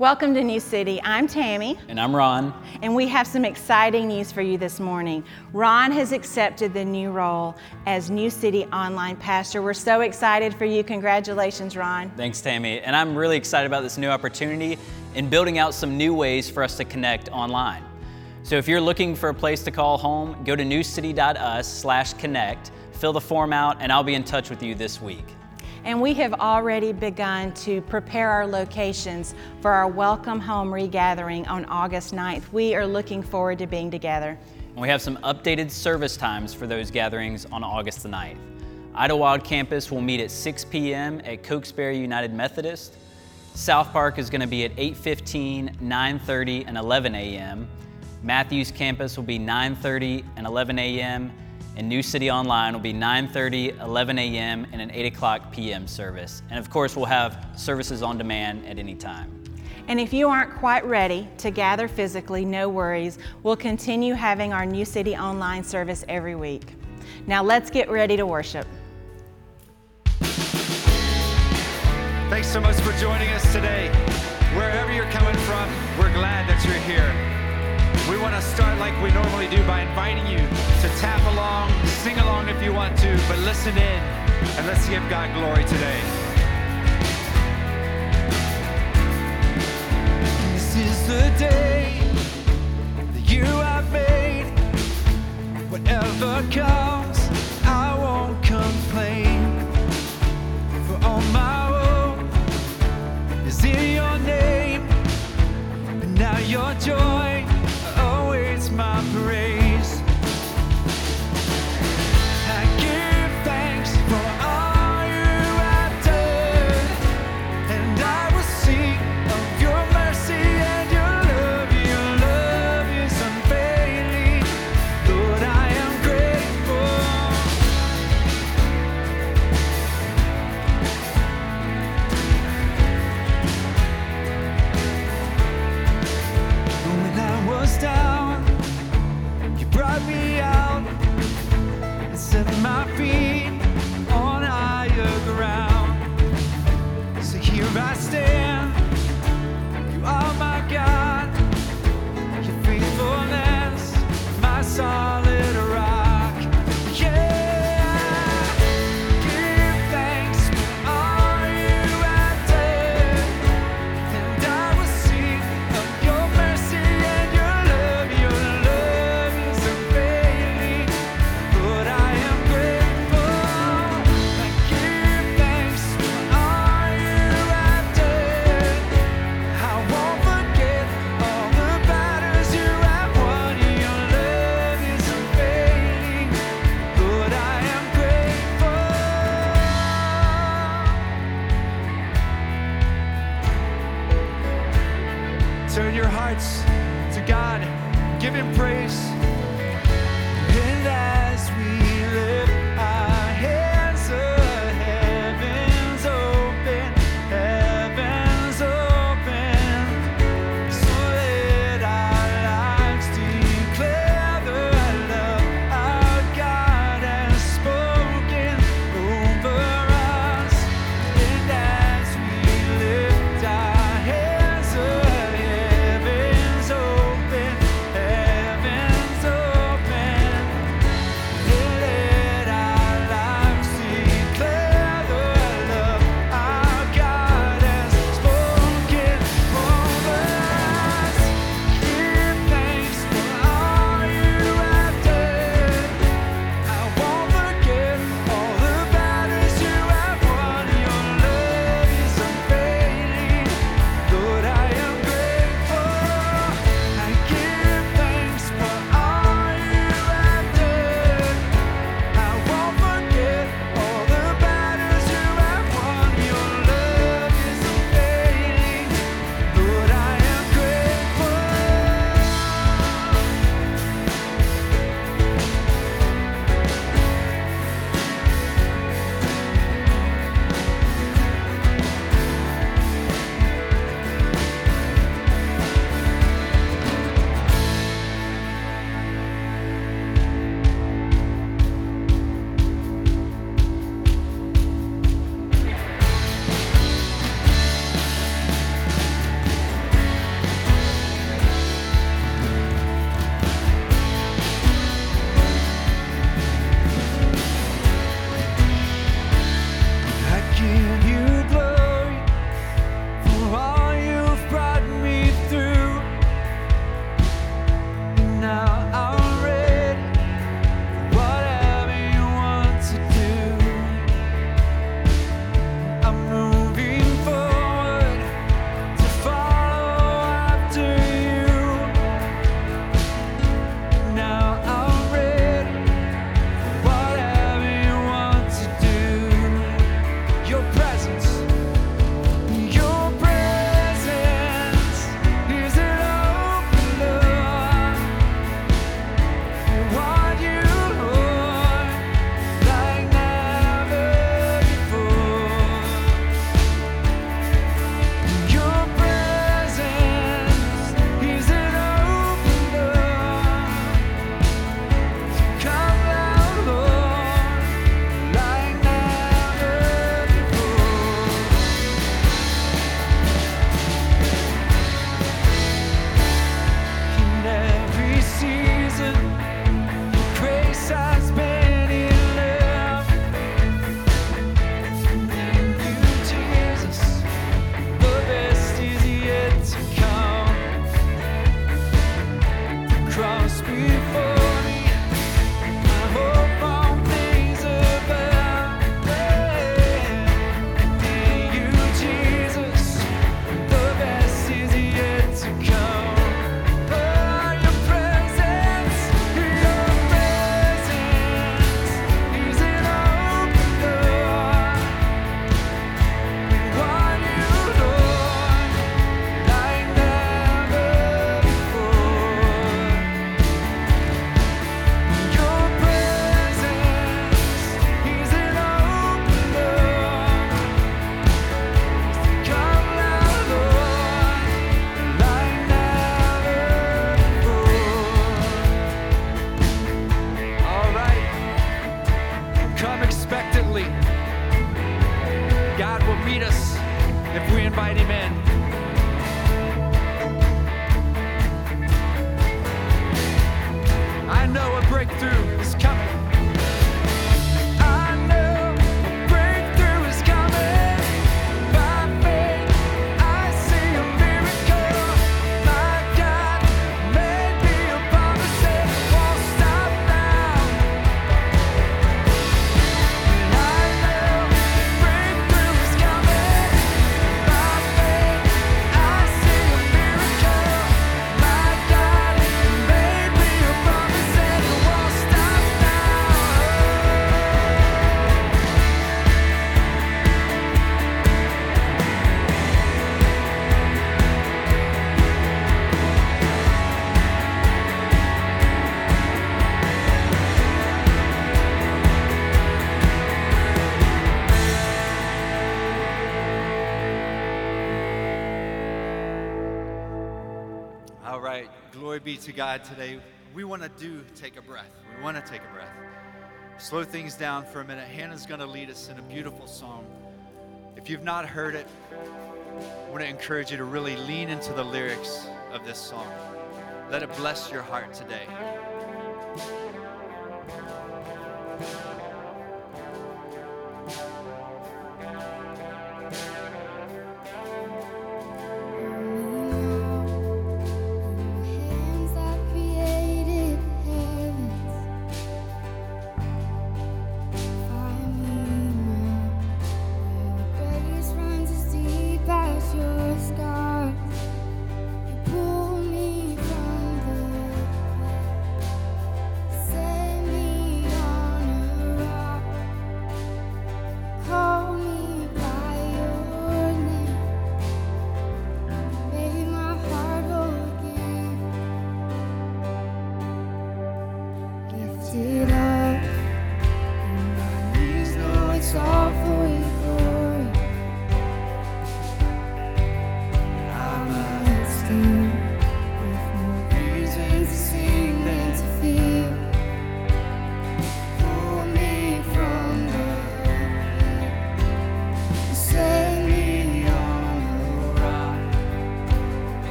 Welcome to New City. I'm Tammy. And I'm Ron. And we have some exciting news for you this morning. Ron has accepted the new role as New City online pastor. We're so excited for you. Congratulations, Ron. Thanks, Tammy. And I'm really excited about this new opportunity in building out some new ways for us to connect online. So if you're looking for a place to call home, go to newcity.us slash connect, fill the form out, and I'll be in touch with you this week. And we have already begun to prepare our locations for our Welcome Home regathering on August 9th. We are looking forward to being together. And we have some updated service times for those gatherings on August the 9th. Idlewild campus will meet at 6 p.m. at Cokesbury United Methodist. South Park is going to be at 8:15, 9:30, and 11 a.m. Matthews campus will be 9:30 and 11 a.m and New City Online will be 9:30, 11 a.m., and an 8 o'clock p.m. service. And of course, we'll have services on demand at any time. And if you aren't quite ready to gather physically, no worries. We'll continue having our New City Online service every week. Now let's get ready to worship. Thanks so much for joining us today. Wherever you're coming from, we're glad that you're here. Want to start like we normally do by inviting you to tap along, sing along if you want to, but listen in and let's give God glory today. This is the day that you have made. Whatever comes, I won't complain. For all my hope is in your name. And now your joy All right, glory be to God today. We want to do take a breath. We want to take a breath. Slow things down for a minute. Hannah's going to lead us in a beautiful song. If you've not heard it, I want to encourage you to really lean into the lyrics of this song. Let it bless your heart today.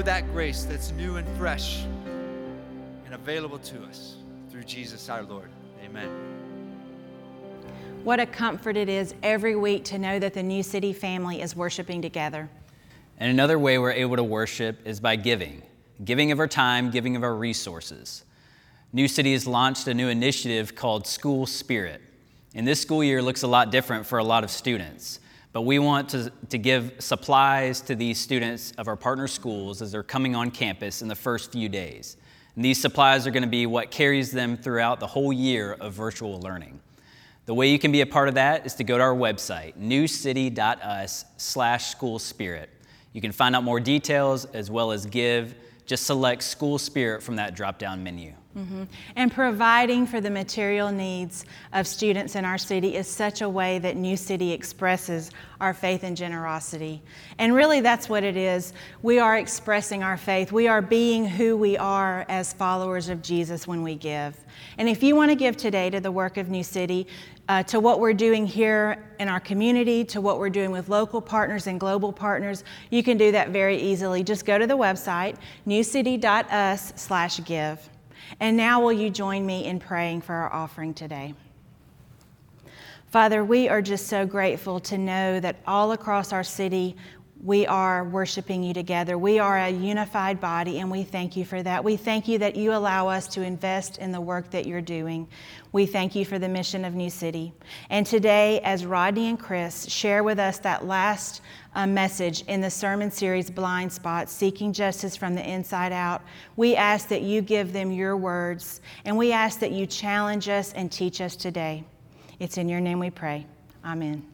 for that grace that's new and fresh and available to us through Jesus our Lord. Amen. What a comfort it is every week to know that the New City family is worshiping together. And another way we're able to worship is by giving giving of our time, giving of our resources. New City has launched a new initiative called School Spirit. And this school year looks a lot different for a lot of students. But we want to, to give supplies to these students of our partner schools as they're coming on campus in the first few days. And these supplies are going to be what carries them throughout the whole year of virtual learning. The way you can be a part of that is to go to our website, newcity.us slash school spirit. You can find out more details as well as give. Just select school spirit from that drop down menu. Mm-hmm. And providing for the material needs of students in our city is such a way that New City expresses our faith and generosity. And really, that's what it is. We are expressing our faith. We are being who we are as followers of Jesus when we give. And if you want to give today to the work of New City, uh, to what we're doing here in our community, to what we're doing with local partners and global partners, you can do that very easily. Just go to the website, newcity.us/give. And now, will you join me in praying for our offering today? Father, we are just so grateful to know that all across our city we are worshiping you together. We are a unified body, and we thank you for that. We thank you that you allow us to invest in the work that you're doing. We thank you for the mission of New City. And today, as Rodney and Chris share with us that last uh, message in the sermon series Blind Spots, Seeking Justice from the Inside Out, we ask that you give them your words, and we ask that you challenge us and teach us today. It's in your name we pray. Amen.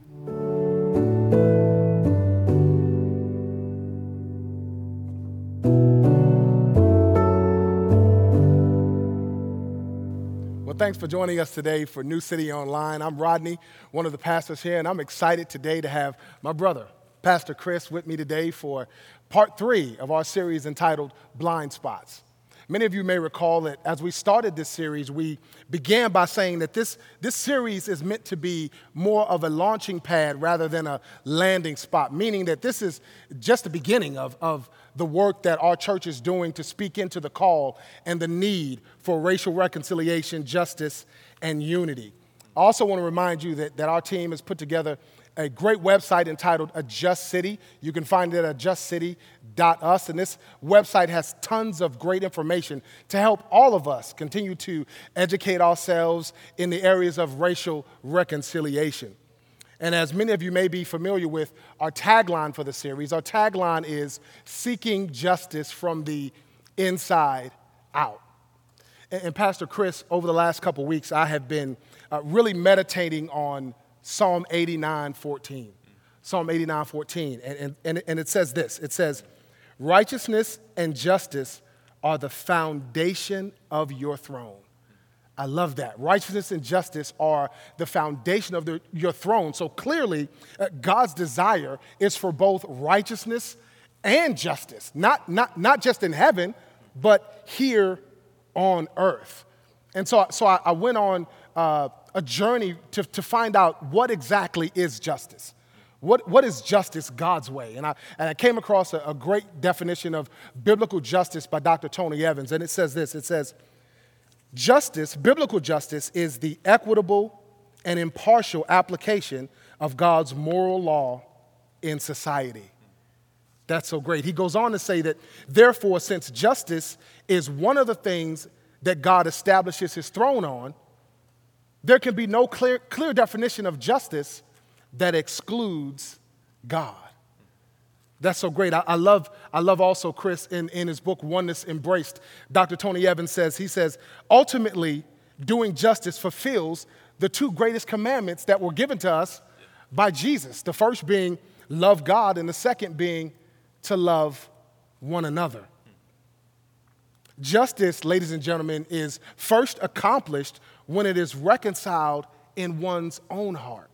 Well, thanks for joining us today for New City Online. I'm Rodney, one of the pastors here, and I'm excited today to have my brother, Pastor Chris, with me today for part three of our series entitled Blind Spots. Many of you may recall that as we started this series, we began by saying that this, this series is meant to be more of a launching pad rather than a landing spot, meaning that this is just the beginning of, of the work that our church is doing to speak into the call and the need for racial reconciliation, justice, and unity. I also want to remind you that, that our team has put together a great website entitled A Just City. You can find it at justcity.us. And this website has tons of great information to help all of us continue to educate ourselves in the areas of racial reconciliation. And as many of you may be familiar with, our tagline for the series, our tagline is Seeking Justice from the Inside Out. And, Pastor Chris, over the last couple weeks, I have been uh, really meditating on Psalm 89 14. Psalm 89 14. And, and, and it says this it says, Righteousness and justice are the foundation of your throne. I love that. Righteousness and justice are the foundation of the, your throne. So clearly, uh, God's desire is for both righteousness and justice, not, not, not just in heaven, but here on earth. And so, so I, I went on uh, a journey to, to find out what exactly is justice. What, what is justice God's way? And I, and I came across a, a great definition of biblical justice by Dr. Tony Evans, and it says this it says, Justice, biblical justice, is the equitable and impartial application of God's moral law in society. That's so great. He goes on to say that, therefore, since justice is one of the things that God establishes his throne on, there can be no clear, clear definition of justice that excludes God. That's so great. I, I, love, I love also Chris in, in his book, Oneness Embraced. Dr. Tony Evans says, he says, ultimately, doing justice fulfills the two greatest commandments that were given to us by Jesus. The first being love God, and the second being to love one another. Justice, ladies and gentlemen, is first accomplished when it is reconciled in one's own heart.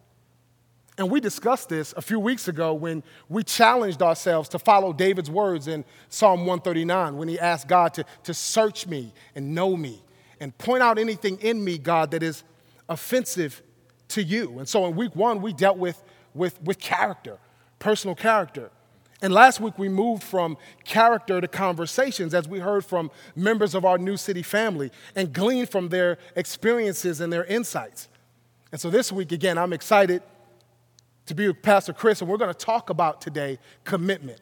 And we discussed this a few weeks ago when we challenged ourselves to follow David's words in Psalm 139 when he asked God to, to search me and know me and point out anything in me, God, that is offensive to you. And so in week one, we dealt with, with, with character, personal character. And last week we moved from character to conversations as we heard from members of our new city family and gleaned from their experiences and their insights. And so this week, again, I'm excited to be with Pastor Chris, and we're going to talk about today commitment.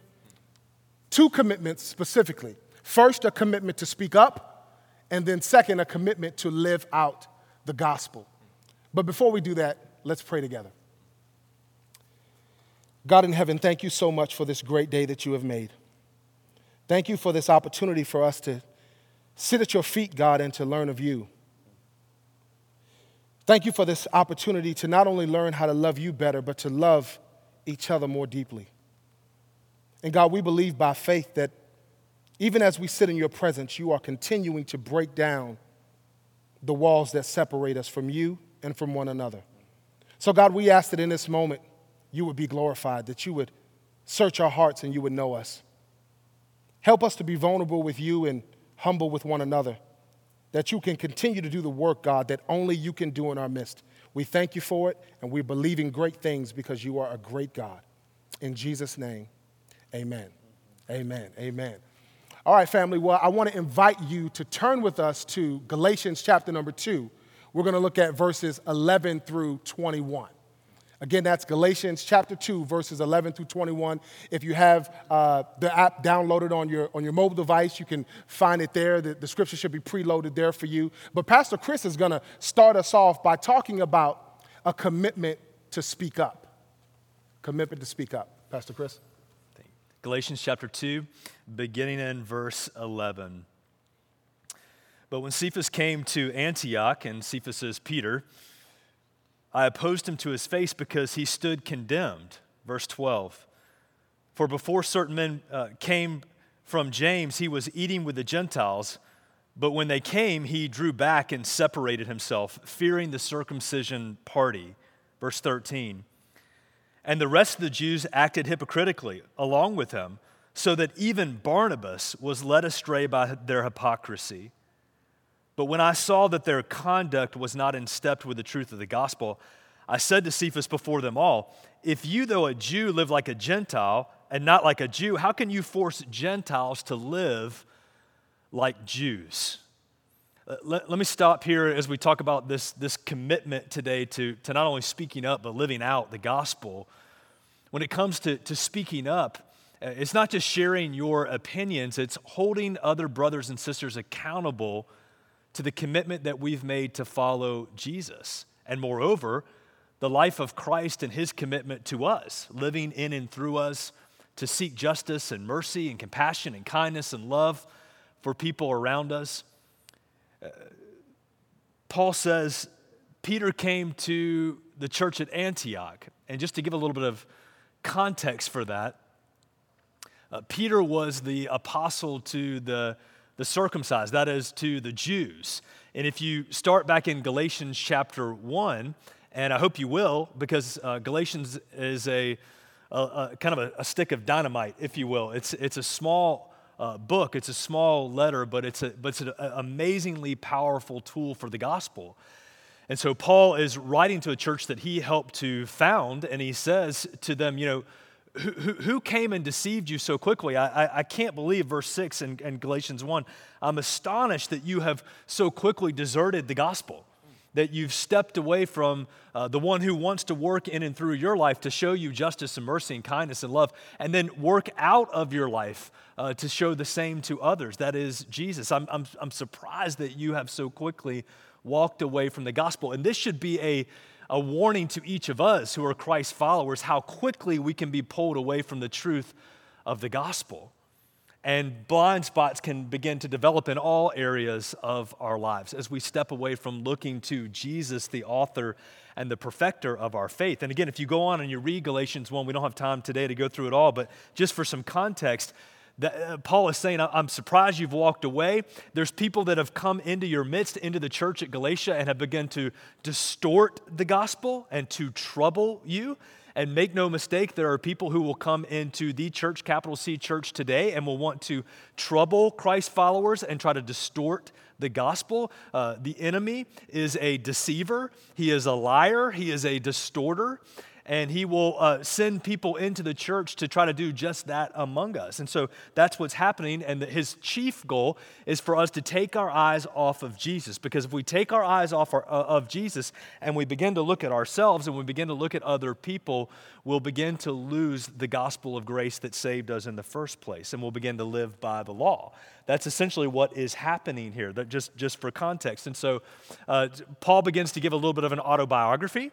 Two commitments specifically. First, a commitment to speak up, and then second, a commitment to live out the gospel. But before we do that, let's pray together. God in heaven, thank you so much for this great day that you have made. Thank you for this opportunity for us to sit at your feet, God, and to learn of you. Thank you for this opportunity to not only learn how to love you better, but to love each other more deeply. And God, we believe by faith that even as we sit in your presence, you are continuing to break down the walls that separate us from you and from one another. So, God, we ask that in this moment you would be glorified, that you would search our hearts and you would know us. Help us to be vulnerable with you and humble with one another, that you can continue to do the work, God, that only you can do in our midst. We thank you for it, and we believe in great things because you are a great God. In Jesus' name, amen. Amen. Amen. All right, family. Well, I want to invite you to turn with us to Galatians chapter number two. We're going to look at verses 11 through 21. Again, that's Galatians chapter 2, verses 11 through 21. If you have uh, the app downloaded on your, on your mobile device, you can find it there. The, the scripture should be preloaded there for you. But Pastor Chris is going to start us off by talking about a commitment to speak up. Commitment to speak up. Pastor Chris? Galatians chapter 2, beginning in verse 11. But when Cephas came to Antioch, and Cephas is Peter, I opposed him to his face because he stood condemned. Verse 12. For before certain men uh, came from James, he was eating with the Gentiles. But when they came, he drew back and separated himself, fearing the circumcision party. Verse 13. And the rest of the Jews acted hypocritically along with him, so that even Barnabas was led astray by their hypocrisy. But when I saw that their conduct was not in step with the truth of the gospel, I said to Cephas before them all, If you, though a Jew, live like a Gentile and not like a Jew, how can you force Gentiles to live like Jews? Uh, let, let, me stop here as we talk about this, this commitment today to, to not only speaking up, but living out the gospel. When it comes to, to speaking up, uh, it's not just sharing your opinions, it's holding other brothers and sisters accountable to the commitment that we've made to follow Jesus. And moreover, the life of Christ and his commitment to us, living in and through us to seek justice and mercy and compassion and kindness and love for people around us. Uh, Paul says Peter came to the church at Antioch. And just to give a little bit of context for that, uh, Peter was the apostle to the the circumcised, that is, to the Jews. And if you start back in Galatians chapter 1, and I hope you will, because uh, Galatians is a, a, a kind of a, a, stick of dynamite, if you will. It's, it's a small uh, book, it's a small letter, but it's, a, but it's an amazingly powerful tool for the gospel. And so Paul is writing to a church that he helped to found, and he says to them, you know, who, came and deceived you so quickly? I, I, I can't believe verse 6 in, in, Galatians 1. I'm astonished that you have so quickly deserted the gospel, that you've stepped away from uh, the one who wants to work in and through your life to show you justice and mercy and kindness and love, and then work out of your life uh, to show the same to others. That is Jesus. I'm, I'm, I'm surprised that you have so quickly walked away from the gospel. And this should be a a warning to each of us who are Christ followers how quickly we can be pulled away from the truth of the gospel. And blind spots can begin to develop in all areas of our lives as we step away from looking to Jesus, the author and the perfecter of our faith. And again, if you go on and you read Galatians 1, we don't have time today to go through it all, but just for some context, that, uh, Paul is saying, I'm surprised you've walked away. There's people that have come into your midst, into the church at Galatia, and have begun to distort the gospel and to trouble you. And make no mistake, there are people who will come into the church, capital C church today, and will want to trouble Christ followers and try to distort the gospel. Uh, the enemy is a deceiver, he is a liar, he is a distorter and he will uh, send people into the church to try to do just that among us. And so that's what's happening. And his chief goal is for us to take our eyes off of Jesus. Because if we take our eyes off our, uh, of Jesus and we begin to look at ourselves and we begin to look at other people, we'll begin to lose the gospel of grace that saved us in the first place. And we'll begin to live by the law. That's essentially what is happening here, that just, just for context. And so uh, Paul begins to give a little bit of an autobiography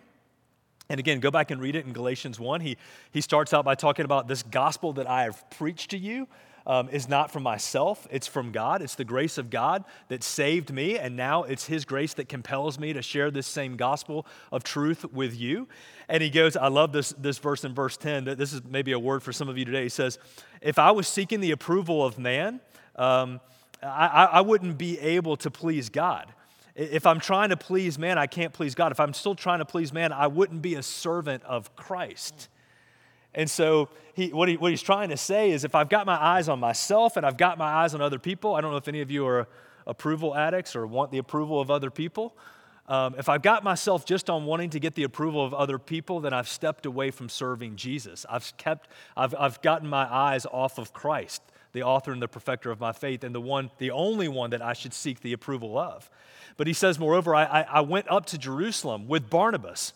and again, go back and read it in Galatians 1. He, he starts out by talking about this gospel that I have preached to you. um, is not from myself, it's from God. It's the grace of God that saved me, and now it's His grace that compels me to share this same gospel of truth with you. And he goes, I love this, this verse in verse 10. That this is maybe a word for some of you today. He says, If I was seeking the approval of man, um, I, I wouldn't be able to please God. If I'm trying to please man, I can't please God. If I'm still trying to please man, I wouldn't be a servant of Christ. And so, he, what, he, what he's trying to say is if I've got my eyes on myself and I've got my eyes on other people, I don't know if any of you are approval addicts or want the approval of other people. Um, if I've got myself just on wanting to get the approval of other people, then I've stepped away from serving Jesus. I've kept, I've, I've gotten my eyes off of Christ, the author and the perfecter of my faith, and the one, the only one that I should seek the approval of. But he says, moreover, I, I, went up to Jerusalem with Barnabas.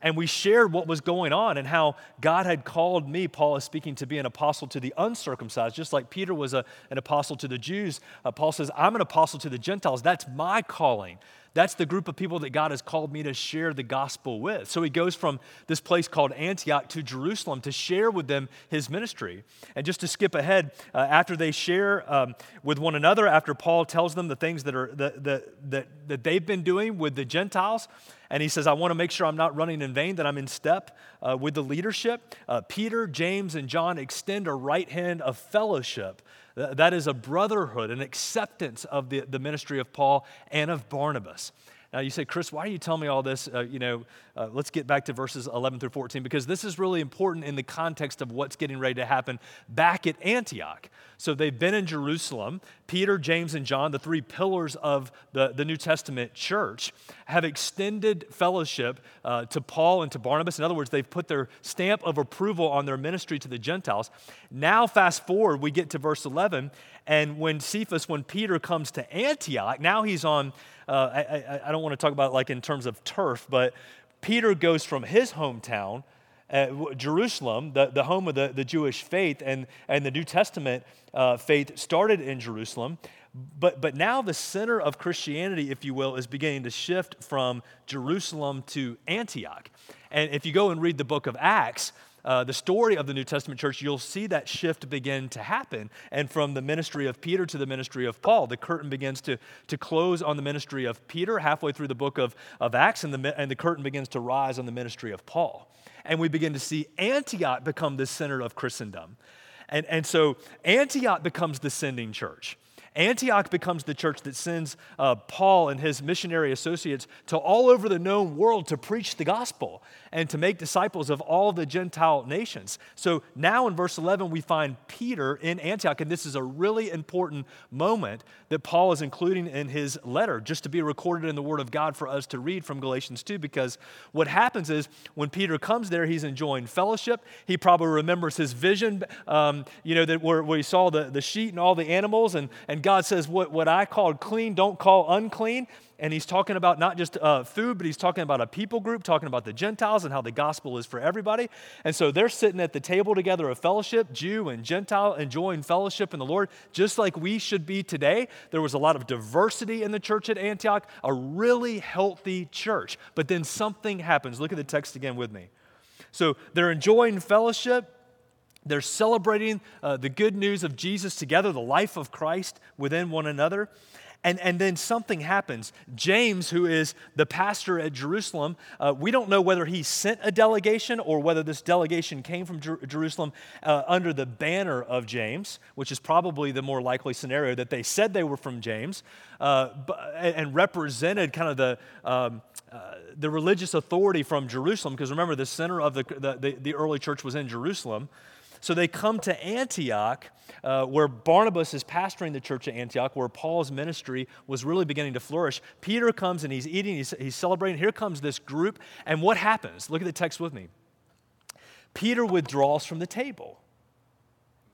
And we shared what was going on and how God had called me, Paul is speaking, to be an apostle to the uncircumcised, just like Peter was a, an apostle to the Jews. Uh, Paul says, I'm an apostle to the Gentiles. That's my calling. That's the group of people that God has called me to share the gospel with. So he goes from this place called Antioch to Jerusalem to share with them his ministry. And just to skip ahead, uh, after they share um, with one another, after Paul tells them the things that, are, that, that, that, that they've been doing with the Gentiles, and he says, I want to make sure I'm not running in vain, that I'm in step uh, with the leadership. Uh, Peter, James, and John extend a right hand of fellowship that is a brotherhood, an acceptance of the, the ministry of Paul and of Barnabas. Now, you say, Chris, why are you telling me all this? Uh, you know, uh, let's get back to verses 11 through 14 because this is really important in the context of what's getting ready to happen back at Antioch. So they've been in Jerusalem. Peter, James, and John, the three pillars of the, the New Testament church, have extended fellowship uh, to Paul and to Barnabas. In other words, they've put their stamp of approval on their ministry to the Gentiles. Now, fast forward, we get to verse 11, and when Cephas, when Peter comes to Antioch, now he's on uh, I, I, I, don't want to talk about like in terms of turf, but Peter goes from his hometown, uh, Jerusalem, the, the home of the, the Jewish faith, and, and the New Testament uh, faith started in Jerusalem. But, but now the center of Christianity, if you will, is beginning to shift from Jerusalem to Antioch. And if you go and read the book of Acts, uh, the story of the New Testament church, you'll see that shift begin to happen. And from the ministry of Peter to the ministry of Paul, the curtain begins to, to close on the ministry of Peter halfway through the book of, of Acts, and the, and the curtain begins to rise on the ministry of Paul. And we begin to see Antioch become the center of Christendom. And, and so Antioch becomes the sending church. Antioch becomes the church that sends uh, Paul and his missionary associates to all over the known world to preach the gospel and to make disciples of all the Gentile nations. So now in verse 11, we find Peter in Antioch, and this is a really important moment that Paul is including in his letter, just to be recorded in the Word of God for us to read from Galatians 2. Because what happens is when Peter comes there, he's enjoying fellowship. He probably remembers his vision, um, you know, that where, where he saw the, the sheet and all the animals, and, and God says, what, what I called clean, don't call unclean and he's talking about not just uh, food, but he's talking about a people group, talking about the Gentiles and how the gospel is for everybody. And so they're sitting at the table together of fellowship, Jew and Gentile, enjoying fellowship in the Lord, just like we should be today. There was a lot of diversity in the church at Antioch, a really healthy church. But then something happens. Look at the text again with me. So they're enjoying fellowship. They're celebrating uh, the good news of Jesus together, the life of Christ within one another. And, and then something happens. James, who is the pastor at Jerusalem, uh, we don't know whether he sent a delegation or whether this delegation came from Jer- Jerusalem uh, under the banner of James, which is probably the more likely scenario that they said they were from James uh, and, and, represented kind of the. Um, uh, the religious authority from Jerusalem, because remember, the center of the, the, the early church was in Jerusalem. So they come to Antioch, uh, where Barnabas is pastoring the church at Antioch, where Paul's ministry was really beginning to flourish. Peter comes and he's eating, he's, he's celebrating. Here comes this group. And what happens? Look at the text with me. Peter withdraws from the table.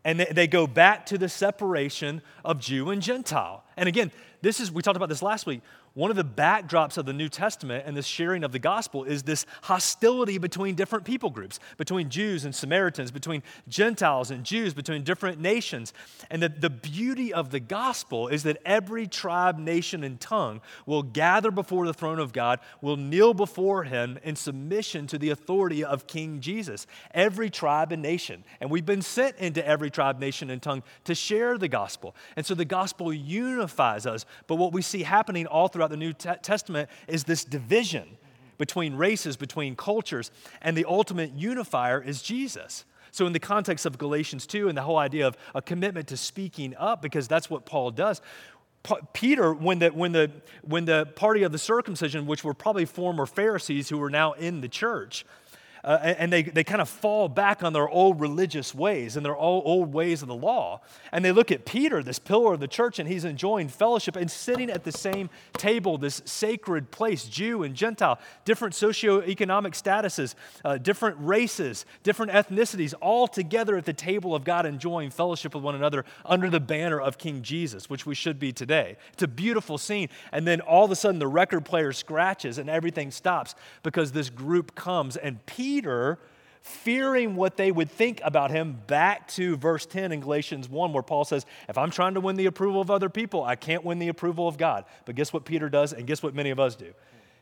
And they, they go back to the separation of Jew and Gentile. And again, this is, we talked about this last week. One of the backdrops of the New Testament and this sharing of the gospel is this hostility between different people groups, between Jews and Samaritans, between Gentiles and Jews, between different nations. And the, the beauty of the gospel is that every tribe, nation, and tongue will gather before the throne of God, will kneel before him in submission to the authority of King Jesus. Every tribe and nation. And we've been sent into every tribe, nation, and tongue to share the gospel. And so the gospel unifies us. But what we see happening all throughout throughout the New Testament is this division between races, between cultures, and the ultimate unifier is Jesus. So, in the context of Galatians 2 and the whole idea of a commitment to speaking up, because that's what Paul does, Peter, when the, when, the, when the party of the circumcision, which were probably former Pharisees who were now in the church, uh, and they, they kind of fall back on their old religious ways and their old, old ways of the law. And they look at Peter, this pillar of the church, and he's enjoying fellowship and sitting at the same table, this sacred place, Jew and Gentile, different socioeconomic statuses, uh, different races, different ethnicities, all together at the table of God, enjoying fellowship with one another under the banner of King Jesus, which we should be today. It's a beautiful scene. And then all of a sudden, the record player scratches and everything stops because this group comes and Peter Peter, fearing what they would think about him, back to verse 10 in Galatians 1, where Paul says, If I'm trying to win the approval of other people, I can't win the approval of God. But guess what Peter does, and guess what many of us do?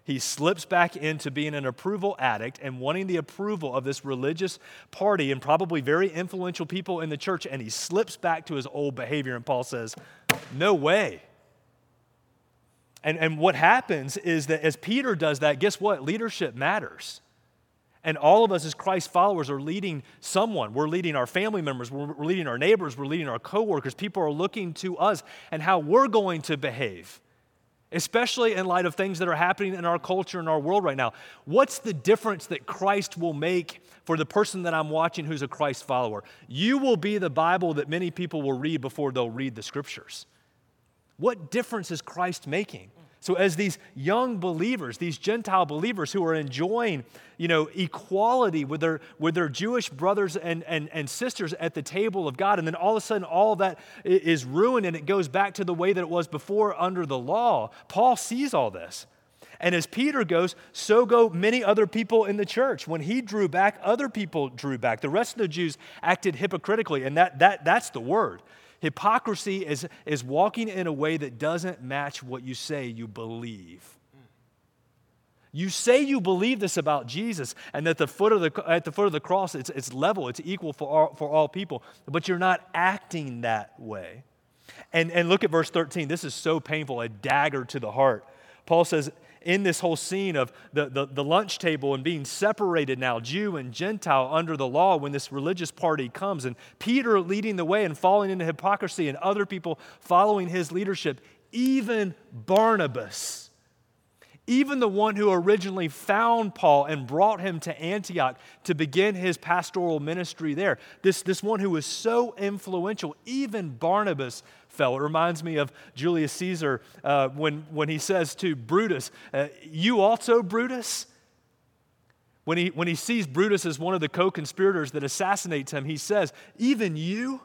He slips back into being an approval addict and wanting the approval of this religious party and probably very influential people in the church, and he slips back to his old behavior. And Paul says, No way. And, and what happens is that as Peter does that, guess what? Leadership matters. And all of us as Christ followers are leading someone. We're leading our family members, we're leading our neighbors, we're leading our coworkers. People are looking to us and how we're going to behave, especially in light of things that are happening in our culture and our world right now. What's the difference that Christ will make for the person that I'm watching who's a Christ follower? You will be the Bible that many people will read before they'll read the scriptures. What difference is Christ making? So, as these young believers, these Gentile believers who are enjoying, you know, equality with their, with their Jewish brothers and, and, and sisters at the table of God, and then all of a sudden all that is ruined and it goes back to the way that it was before under the law, Paul sees all this. And as Peter goes, so go many other people in the church. When he drew back, other people drew back. The rest of the Jews acted hypocritically, and that, that, that's the word. Hypocrisy is, is walking in a way that doesn't match what you say you believe. You say you believe this about Jesus and that the foot of the, at the foot of the cross it's, it's level, it's equal for all, for all people, but you're not acting that way. And, and look at verse 13. This is so painful, a dagger to the heart. Paul says, in this whole scene of the, the, the, lunch table and being separated now, Jew and Gentile under the law, when this religious party comes, and Peter leading the way and falling into hypocrisy, and other people following his leadership, even Barnabas. Even the one who originally found Paul and brought him to Antioch to begin his pastoral ministry there, this, this one who was so influential, even Barnabas fell. It reminds me of Julius Caesar uh, when, when he says to Brutus, uh, You also, Brutus? When he, when he sees Brutus as one of the co conspirators that assassinates him, he says, Even you?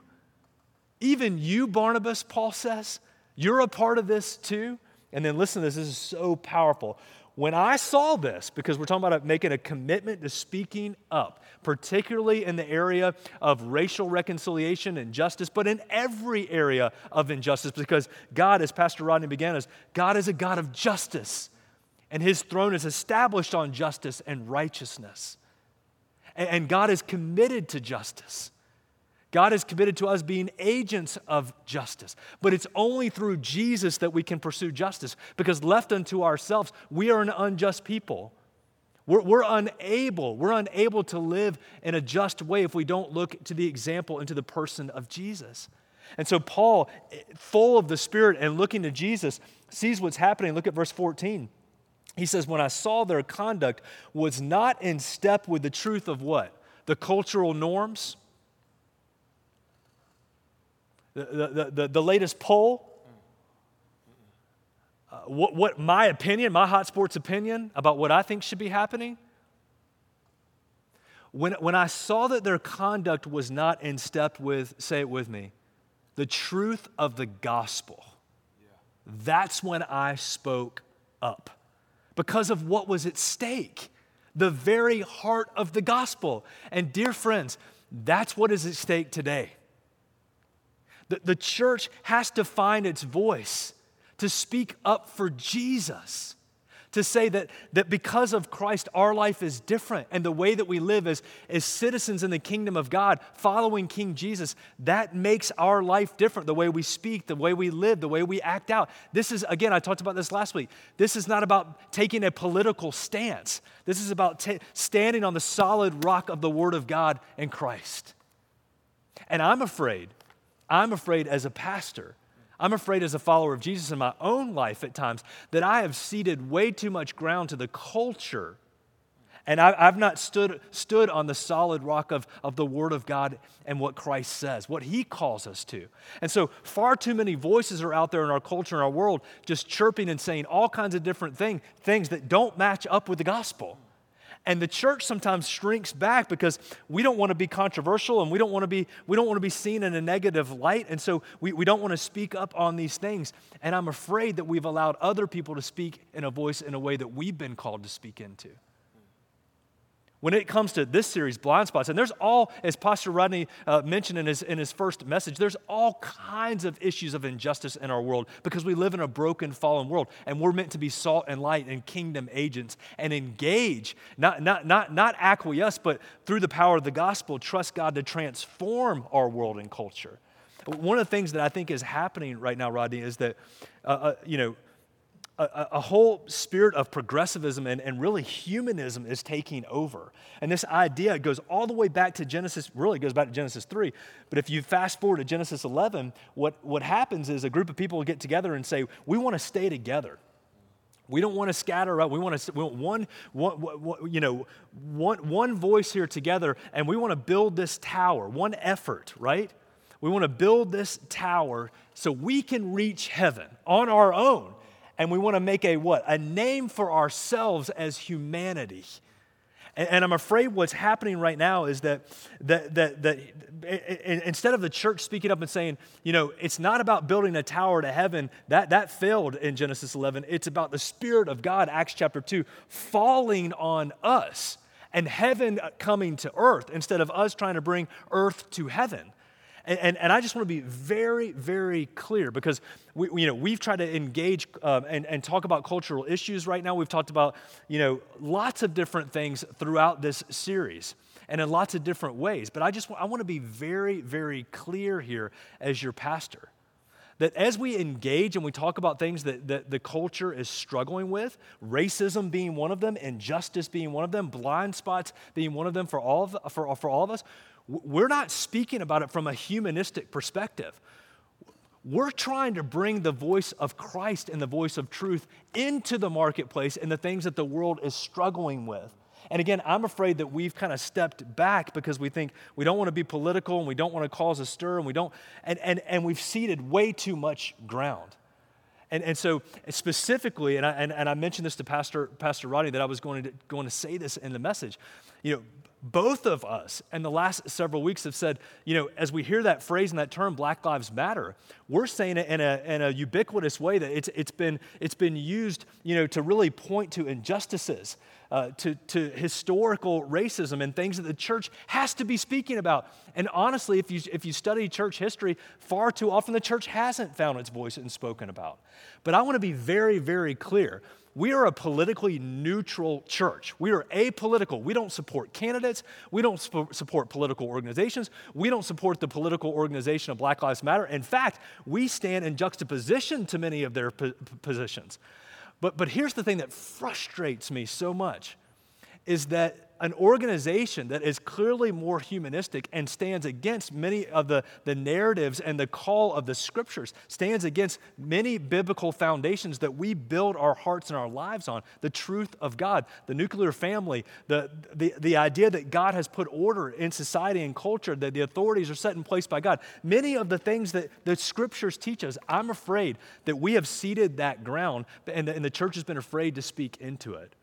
Even you, Barnabas, Paul says, you're a part of this too? And then listen to this, this is so powerful. When I saw this, because we're talking about making a commitment to speaking up, particularly in the area of racial reconciliation and justice, but in every area of injustice, because God, as Pastor Rodney began us, God is a God of justice, and his throne is established on justice and righteousness. And God is committed to justice. God is committed to us being agents of justice. But it's only through Jesus that we can pursue justice because left unto ourselves, we are an unjust people. We're, we're, unable, we're unable to live in a just way if we don't look to the example and to the person of Jesus. And so Paul, eh, full of the Spirit and looking to Jesus, sees what's happening. Look at verse 14. He says, When I saw their conduct was not in step with the truth of what? The cultural norms the, the, the, latest poll, uh, what, what my opinion, my hot sports opinion about what I think should be happening. When, when I saw that their conduct was not in step with, say it with me, the truth of the gospel, yeah. that's when I spoke up because of what was at stake the very heart of the gospel. And, dear friends, that's what is at stake today. The, the church has to find its voice to speak up for Jesus to say that, that because of Christ, our life is different. And the way that we live as, as citizens in the kingdom of God, following King Jesus, that makes our life different. The way we speak, the way we live, the way we act out. This is, again, I talked about this last week. This is not about taking a political stance, this is about t- standing on the solid rock of the Word of God and Christ. And I'm afraid, I'm afraid as a pastor I'm afraid, as a follower of Jesus in my own life at times, that I have ceded way too much ground to the culture. And I, have not stood, stood on the solid rock of, of the Word of God and what Christ says, what He calls us to. And so, far too many voices are out there in our culture and our world just chirping and saying all kinds of different thing, things that don't match up with the gospel. And the church sometimes shrinks back because we don't want to be controversial and we don't want to be, we don't want to be seen in a negative light. And so we, we don't want to speak up on these things. And I'm afraid that we've allowed other people to speak in a voice in a way that we've been called to speak into when it comes to this series, Blind Spots, and there's all, as Pastor Rodney uh, mentioned in his, in his first message, there's all kinds of issues of injustice in our world because we live in a broken, fallen world, and we're meant to be salt and light and kingdom agents and engage, not, not, not, not acquiesce, but through the power of the gospel, trust God to transform our world and culture. One of the things that I think is happening right now, Rodney, is that, uh, uh, you know, a, a, whole spirit of progressivism and, and really humanism is taking over. And this idea goes all the way back to Genesis, really goes back to Genesis 3. But if you fast forward to Genesis 11, what, what happens is a group of people get together and say, We want to stay together. We don't want to scatter out. We want to we want one, one, one, you know, one, one voice here together, and we want to build this tower, one effort, right? We want to build this tower so we can reach heaven on our own and we want to make a what? A name for ourselves as humanity. And, I'm afraid what's happening right now is that, that, that, that instead of the church speaking up and saying, you know, it's not about building a tower to heaven, that, that failed in Genesis 11. It's about the Spirit of God, Acts chapter 2, falling on us and heaven uh, coming to earth instead of us trying to bring earth to heaven. And, and, and, I just want to be very, very clear because we, you know, we've tried to engage um, and, and talk about cultural issues right now. We've talked about you know, lots of different things throughout this series and in lots of different ways. But I just I want to be very, very clear here as your pastor that as we engage and we talk about things that, that the culture is struggling with, racism being one of them, injustice being one of them, blind spots being one of them for all of, for, for all of us, we're not speaking about it from a humanistic perspective. We're trying to bring the voice of Christ and the voice of truth into the marketplace and the things that the world is struggling with. And again, I'm afraid that we've kind of stepped back because we think we don't want to be political and we don't want to cause a stir and we don't, and, and, and we've ceded way too much ground. And, and so specifically, and I, and, and I mentioned this to Pastor, Pastor Rodney that I was going to, going to say this in the message, you know, both of us in the last several weeks have said, you know, as we hear that phrase and that term, Black Lives Matter, we're saying it in a, in a ubiquitous way that it's, it's, been, it's been used, you know, to really point to injustices, uh, to, to historical racism and things that the church has to be speaking about. And honestly, if you, if you study church history, far too often the church hasn't found its voice and spoken about. But I want to be very, very clear we are a politically neutral church. We are apolitical. We don't support candidates. We don't sp- support political organizations. We don't support the political organization of Black Lives Matter. In fact, we stand in juxtaposition to many of their p- positions. But, but here's the thing that frustrates me so much is that an organization that is clearly more humanistic and stands against many of the, the narratives and the call of the scriptures, stands against many biblical foundations that we build our hearts and our lives on the truth of God, the nuclear family, the, the, the idea that God has put order in society and culture, that the authorities are set in place by God. Many of the things that the scriptures teach us, I'm afraid that we have ceded that ground and the, and the church has been afraid to speak into it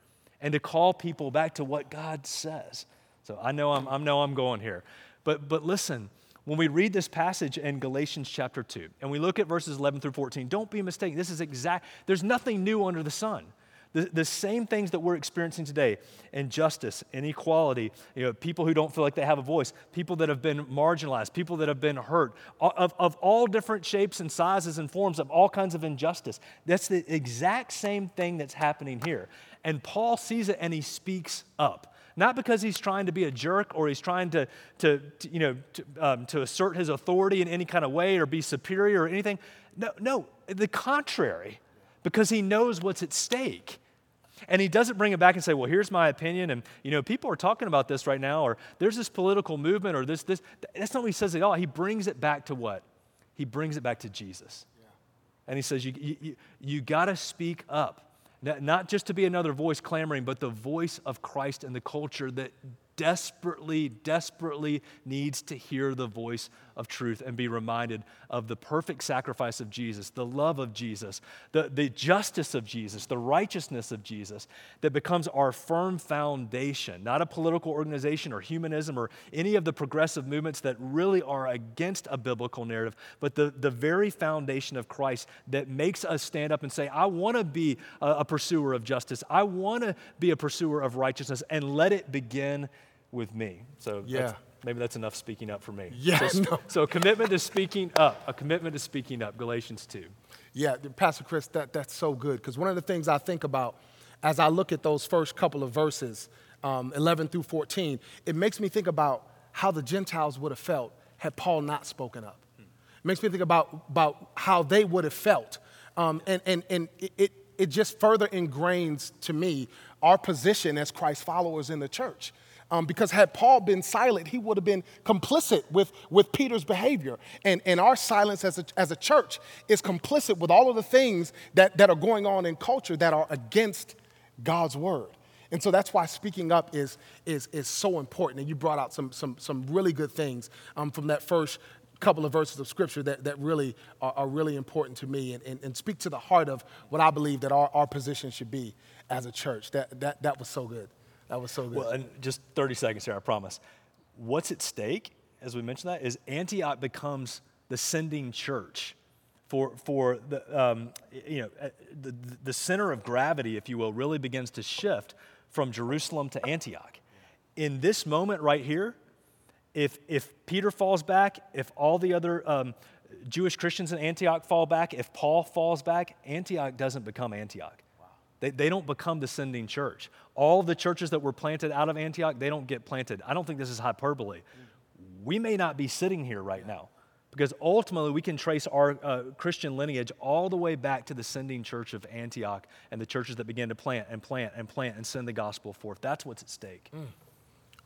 and to call people back to what God says. So I know I'm, I know I'm going here. But, but listen, when we read this passage in Galatians chapter 2 and we look at verses 11 through 14, don't be mistaken. This is exact, there's nothing new under the sun. The, the same things that we're experiencing today injustice, inequality, you know, people who don't feel like they have a voice, people that have been marginalized, people that have been hurt, of, of all different shapes and sizes and forms of all kinds of injustice. That's the exact same thing that's happening here. And Paul sees it and he speaks up. Not because he's trying to be a jerk or he's trying to, to, to you know, to, um, to assert his authority in any kind of way or be superior or anything. No, no, the contrary, because he knows what's at stake. And he doesn't bring it back and say, well, here's my opinion. And, you know, people are talking about this right now, or there's this political movement, or this, this. That's not what he says at all. He brings it back to what? He brings it back to Jesus. Yeah. And he says, you, you, you got to speak up. Not just to be another voice clamoring, but the voice of Christ in the culture that desperately, desperately needs to hear the voice of truth and be reminded of the perfect sacrifice of Jesus, the love of Jesus, the, the justice of Jesus, the righteousness of Jesus that becomes our firm foundation, not a political organization or humanism or any of the progressive movements that really are against a biblical narrative, but the, the very foundation of Christ that makes us stand up and say, I want to be a, a pursuer of justice, I want to be a pursuer of righteousness, and let it begin with me. So yeah. Maybe that's enough speaking up for me. Yeah, so, no. so a commitment to speaking up, a commitment to speaking up, Galatians 2. Yeah, Pastor Chris, that, that's so good because one of the things I think about as I look at those first couple of verses, um, 11 through 14, it makes me think about how the Gentiles would have felt had Paul not spoken up. It makes me think about, about how they would have felt. Um, and and, and it, it just further ingrains to me our position as Christ followers in the church. Um, because had Paul been silent, he would have been complicit with, with Peter's behavior. And, and our silence as a, as a church is complicit with all of the things that, that are going on in culture that are against God's word. And so that's why speaking up is, is, is so important. And you brought out some, some, some really good things um, from that first couple of verses of scripture that, that really are, are really important to me and, and, and, speak to the heart of what I believe that our, our position should be as a church. That, that, that was so good. That was so good. Well, and just 30 seconds here, I promise. What's at stake, as we mentioned that, is Antioch becomes the sending church for, for the, um, you know, uh, the, the center of gravity, if you will, really begins to shift from Jerusalem to Antioch. In this moment right here, if, if Peter falls back, if all the other um, Jewish Christians in Antioch fall back, if Paul falls back, Antioch doesn't become Antioch. They, they don't become the sending church. All the churches that were planted out of Antioch, they don't get planted. I don't think this is hyperbole. We may not be sitting here right now because ultimately we can trace our uh, Christian lineage all the way back to the sending church of Antioch and the churches that began to plant and plant and plant and send the gospel forth. That's what's at stake. Mm.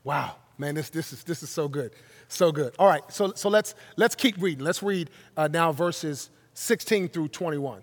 Wow, man, this, this, is, this is so good. So good. All right, so, so let's, let's keep reading. Let's read uh, now verses 16 through 21.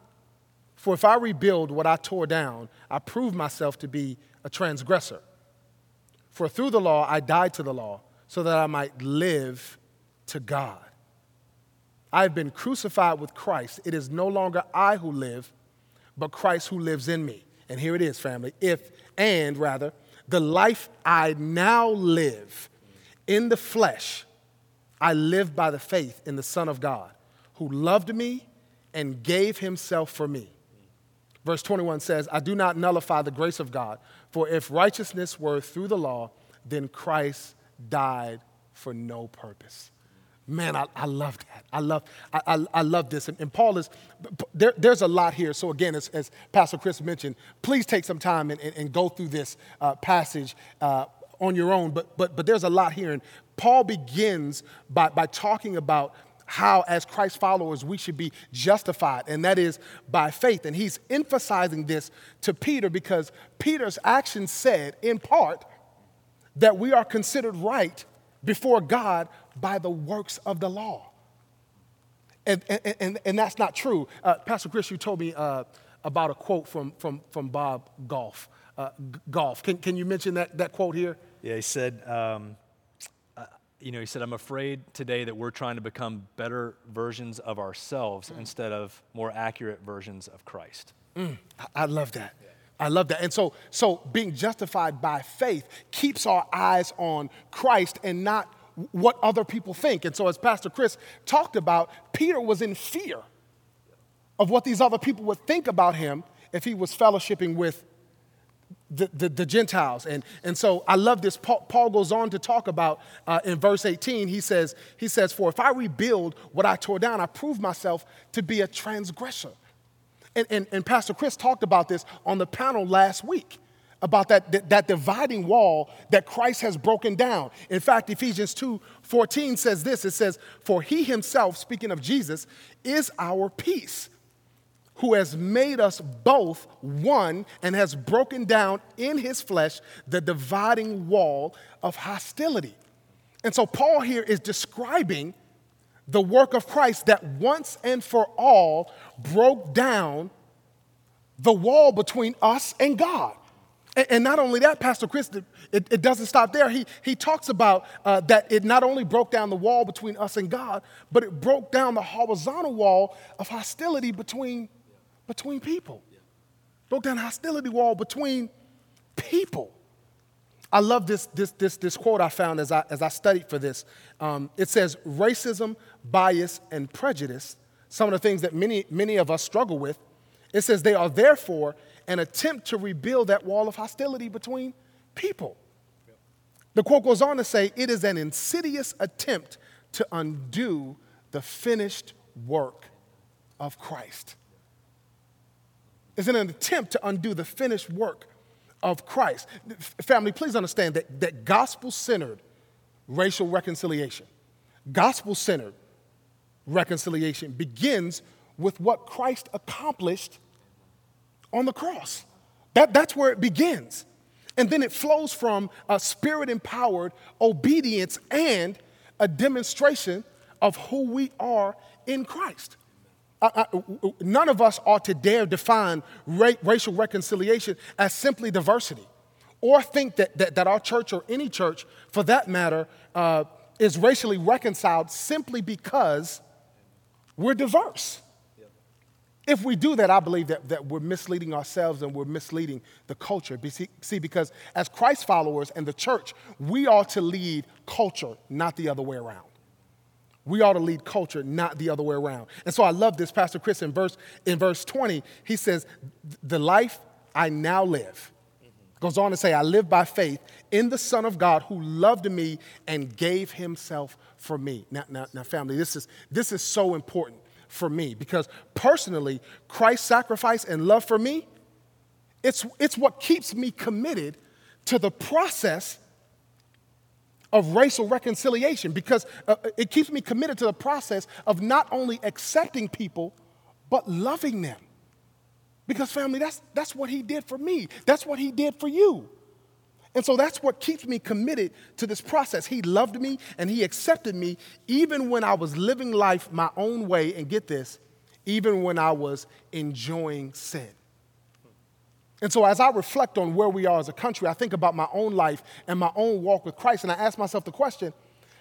For if I rebuild what I tore down, I prove myself to be a transgressor. For through the law I died to the law, so that I might live to God. I have been crucified with Christ. It is no longer I who live, but Christ who lives in me. And here it is, family. If, and rather, the life I now live in the flesh, I live by the faith in the Son of God, who loved me and gave himself for me. Verse 21 says, I do not nullify the grace of God, for if righteousness were through the law, then Christ died for no purpose. Man, I, I love that. I love, I, I, I love this. And, and Paul is, there, there's a lot here. So, again, as, as, Pastor Chris mentioned, please take some time and, and, and go through this uh, passage uh, on your own. But, but, but there's a lot here. And Paul begins by, by talking about how, as Christ followers, we should be justified, and that is by faith. And he's emphasizing this to Peter because Peter's actions said, in part, that we are considered right before God by the works of the law. And, and, and, and that's not true. Uh, Pastor Chris, you told me uh, about a quote from, from, from Bob Goff. Uh, golf. Can, can you mention that, that quote here? Yeah, he said, um, you know, he said, I'm afraid today that we're trying to become better versions of ourselves mm. instead of more accurate versions of Christ. Mm. I- I love that. I love that. And so, so being justified by faith keeps our eyes on Christ and not what other people think. And so, as Pastor Chris talked about, Peter was in fear of what these other people would think about him if he was fellowshipping with the, the, the Gentiles. And, and so I love this. Paul, Paul goes on to talk about uh, in verse 18, he says, he says, For if I rebuild what I tore down, I prove myself to be a transgressor. And, and, and Pastor Chris talked about this on the panel last week about that, that, that dividing wall that Christ has broken down. In fact, Ephesians 2 14 says this it says, For he himself, speaking of Jesus, is our peace who has made us both one and has broken down in his flesh the dividing wall of hostility. And so, Paul here is describing the work of Christ that once and for all broke down the wall between us and God. And, not only that, Pastor Chris, it, it doesn't stop there. He, he talks about uh, that it not only broke down the wall between us and God, but it broke down the horizontal wall of hostility between, between people. Broke down hostility wall between people. I love this, this, this, this quote I found as I, as I studied for this. Um, it says, racism, bias, and prejudice, some of the things that many, many of us struggle with, it says they are therefore an attempt to rebuild that wall of hostility between people. The quote goes on to say, it is an insidious attempt to undo the finished work of Christ. It's an attempt to undo the finished work of Christ. Family, please understand that, that gospel centered racial reconciliation, gospel centered reconciliation begins with what Christ accomplished on the cross. That, that's where it begins. And then it flows from a spirit empowered obedience and a demonstration of who we are in Christ. I, I, none of us ought to dare define ra- racial reconciliation as simply diversity or think that, that, that, our church or any church, for that matter, uh, is racially reconciled simply because we're diverse. If we do that, I believe that, that we're misleading ourselves and we're misleading the culture. See, because as Christ followers and the church, we are to lead culture, not the other way around. We ought to lead culture, not the other way around. And so I love this, Pastor Chris, in verse, in verse 20, he says, The life I now live, goes on to say, I live by faith in the Son of God who loved me and gave himself for me. Now, now, now family, this is, this is so important for me because personally, Christ's sacrifice and love for me, it's, it's what keeps me committed to the process of racial reconciliation because uh, it keeps me committed to the process of not only accepting people, but loving them. Because, family, that's, that's what he did for me, that's what he did for you. And so that's what keeps me committed to this process. He loved me and he accepted me even when I was living life my own way, and get this, even when I was enjoying sin. And so, as I reflect on where we are as a country, I think about my own life and my own walk with Christ, and I ask myself the question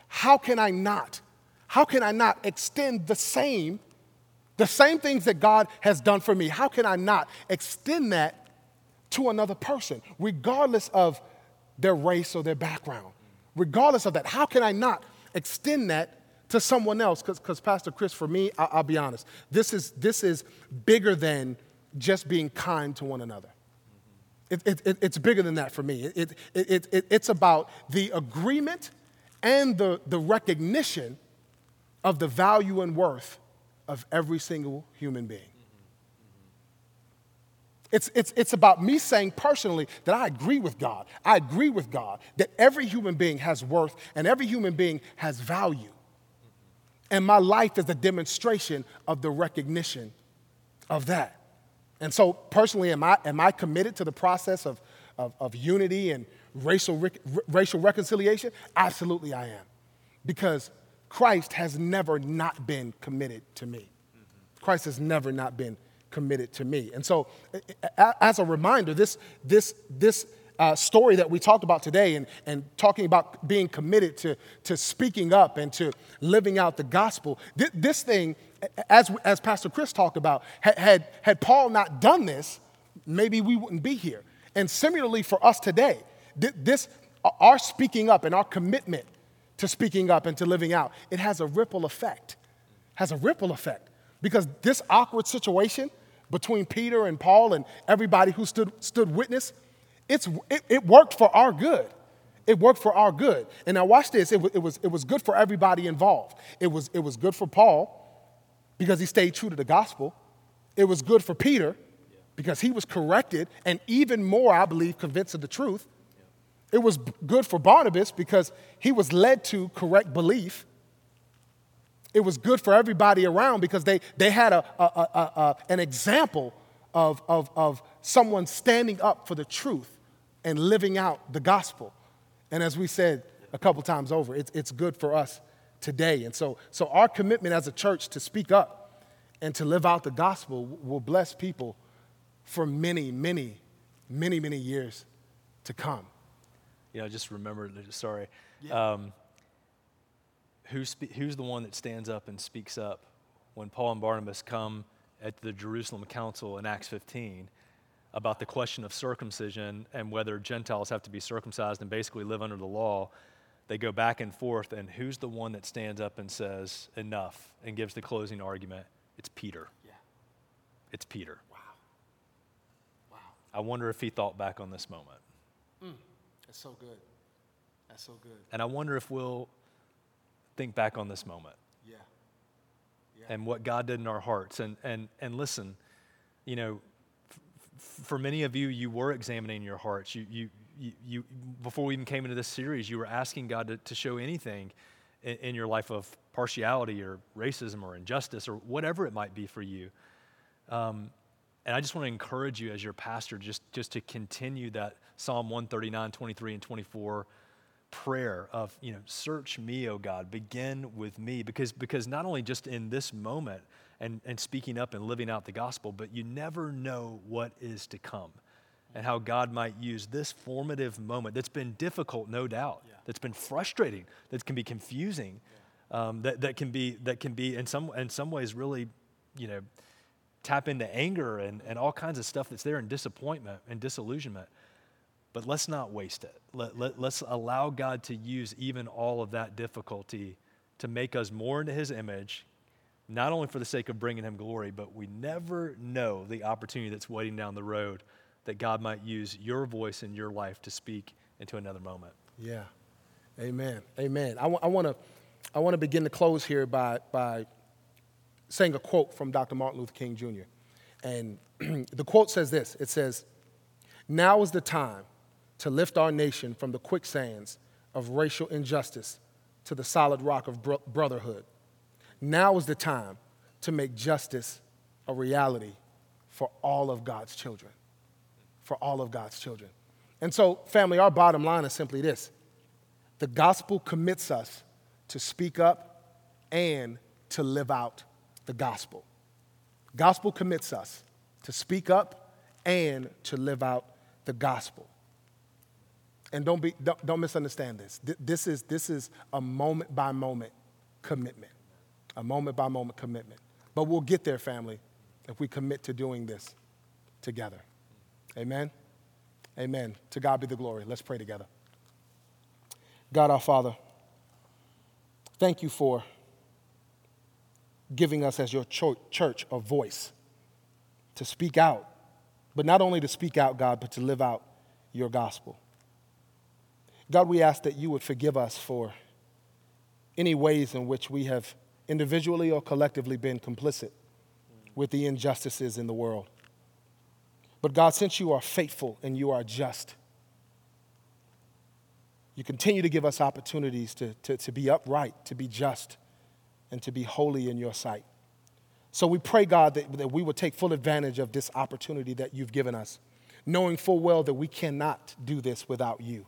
how can I not? How can I not extend the same, the same things that God has done for me? How can I not extend that to another person, regardless of their race or their background? Regardless of that, how can I not extend that to someone else? Because, Pastor Chris, for me, I, I'll be honest, this is, this is bigger than just being kind to one another. It, it, it, it's bigger than that for me. it's about the agreement and the, the recognition of the value and worth of every single human being. It's, it's, it's about me saying personally that I agree with God. I agree with God that every human being has worth and every human being has value. And my life is a demonstration of the recognition of that. And so, personally, am I, am I committed to the process of, of, of unity and racial, racial reconciliation? Absolutely, I am. Because Christ has never not been committed to me. Christ has never not been committed to me. And so, as a reminder, this, this, this uh, story that we talked about today and, and talking about being committed to, to speaking up and to living out the gospel, th- this thing, as, as Pastor Chris talked about, had, had, had Paul not done this, maybe we wouldn't be here. And similarly for us today, th- this, our speaking up and our commitment to speaking up and to living out, it has a ripple effect. Has a ripple effect. Because this awkward situation between Peter and Paul and everybody who stood, stood witness, it's, it, it worked for our good. It worked for our good. And now watch this. It, was, it, was, it was good for everybody involved. It was, it was good for Paul because he stayed true to the gospel. It was good for Peter because he was corrected and even more, I believe, convinced of the truth. It was good for Barnabas because he was led to correct belief. It was good for everybody around because they, they had a, a, a, a, an example of, of, of someone standing up for the truth and living out the gospel. And as we said a couple times over, it's, it's good for us today. And so, so our commitment as a church to speak up and to live out the gospel will bless people for many, many, many, many years to come. You know, just remember, sorry. Yeah. Um, who's, who's the one that stands up and speaks up when Paul and Barnabas come at the Jerusalem Council in Acts 15 about the question of circumcision and whether Gentiles have to be circumcised and basically live under the law. They go back and forth, and who's the one that stands up and says, enough, and gives the closing argument? It's Peter. Yeah. It's Peter. Wow. Wow. I wonder if he thought back on this moment. Mm. That's so good. That's so good. And I wonder if we'll think back on this moment. Yeah. yeah. And what God did in our hearts. And, and, and listen, you know, for many of you, you were examining your hearts. You, you, you, you, before we even came into this series, you were asking God to, to show anything in, in, your life of partiality or racism or injustice or whatever it might be for you. Um, and I just want to encourage you as your pastor just, just to continue that Psalm 139, 23, and 24 prayer of, you know, search me, O God, begin with me. Because, because not only just in this moment, and, and speaking up and living out the gospel, but you never know what is to come and how God might use this formative moment that's been difficult, no doubt, yeah. that's been frustrating, that can be confusing, yeah. um, that, that can be, that can be in, some, in some ways really, you know, tap into anger and, and all kinds of stuff that's there and disappointment and disillusionment. But let's not waste it. Let, let, let's allow God to use even all of that difficulty to make us more into his image, not only for the sake of bringing him glory, but we never know the opportunity that's waiting down the road that God might use your voice in your life to speak into another moment. Yeah. Amen. Amen. I, w- I want to I wanna begin to close here by, by saying a quote from Dr. Martin Luther King Jr. And the quote says this it says, Now is the time to lift our nation from the quicksands of racial injustice to the solid rock of bro- brotherhood. Now is the time to make justice a reality for all of God's children. For all of God's children. And so, family, our bottom line is simply this the gospel commits us to speak up and to live out the gospel. Gospel commits us to speak up and to live out the gospel. And don't, be, don't, don't misunderstand this. This is, this is a moment by moment commitment a moment by moment commitment. But we'll get there, family, if we commit to doing this together. Amen? Amen. To God be the glory. Let's pray together. God our Father, thank you for giving us as your church a voice to speak out, but not only to speak out, God, but to live out your gospel. God, we ask that you would forgive us for any ways in which we have individually or collectively, been complicit with the injustices in the world. But God, since you are faithful and you are just, you continue to give us opportunities to, to, to be upright, to be just, and to be holy in your sight. So we pray, God, that, that we will take full advantage of this opportunity that you've given us, knowing full well that we cannot do this without you.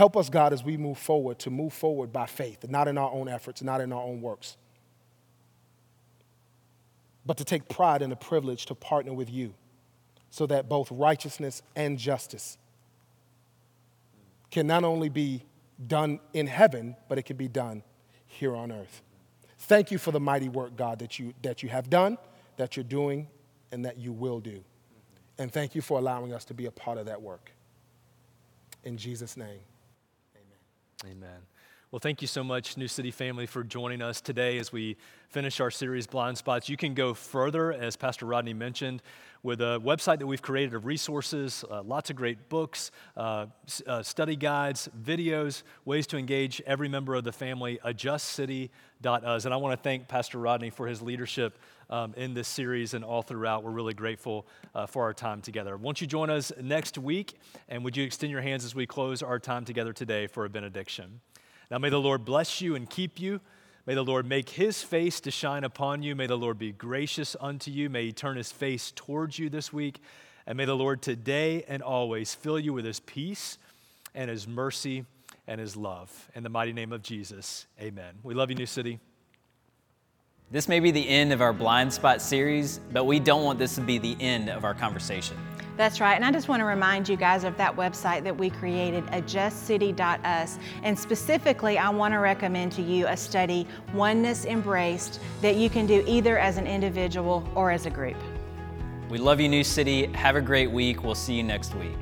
Help us, God, as we move forward, to move forward by faith, not in our own efforts, not in our own works. but to take pride in the privilege to partner with you so that both righteousness and justice can not only be done in heaven, but it can be done here on earth. Thank you for the mighty work, God, that you, that you have done, that you're doing, and that you will do. And thank you for allowing us to be a part of that work. In Jesus' name. Amen. Well, thank you so much, New City family, for joining us today as we finish our series, Blind Spots. You can go further, as Pastor Rodney mentioned, with a website that we've created of resources, uh, lots of great books, uh, uh, study guides, videos, ways to engage every member of the family, adjustcity.us. And I want to thank Pastor Rodney for his leadership um, in this series and all throughout. We're really grateful uh, for our time together. Won't you join us next week? And would you extend your hands as we close our time together today for a benediction? Now, may the Lord bless you and keep you. May the Lord make his face to shine upon you. May the Lord be gracious unto you. May he turn his face towards you this week. And may the Lord today and always fill you with his peace and his mercy and his love. In the mighty name of Jesus, amen. We love you, New City. This may be the end of our blind spot series, but we don't want this to be the end of our conversation. That's right. And I just want to remind you guys of that website that we created, adjustcity.us. And specifically, I want to recommend to you a study, Oneness Embraced, that you can do either as an individual or as a group. We love you, New City. Have a great week. We'll see you next week.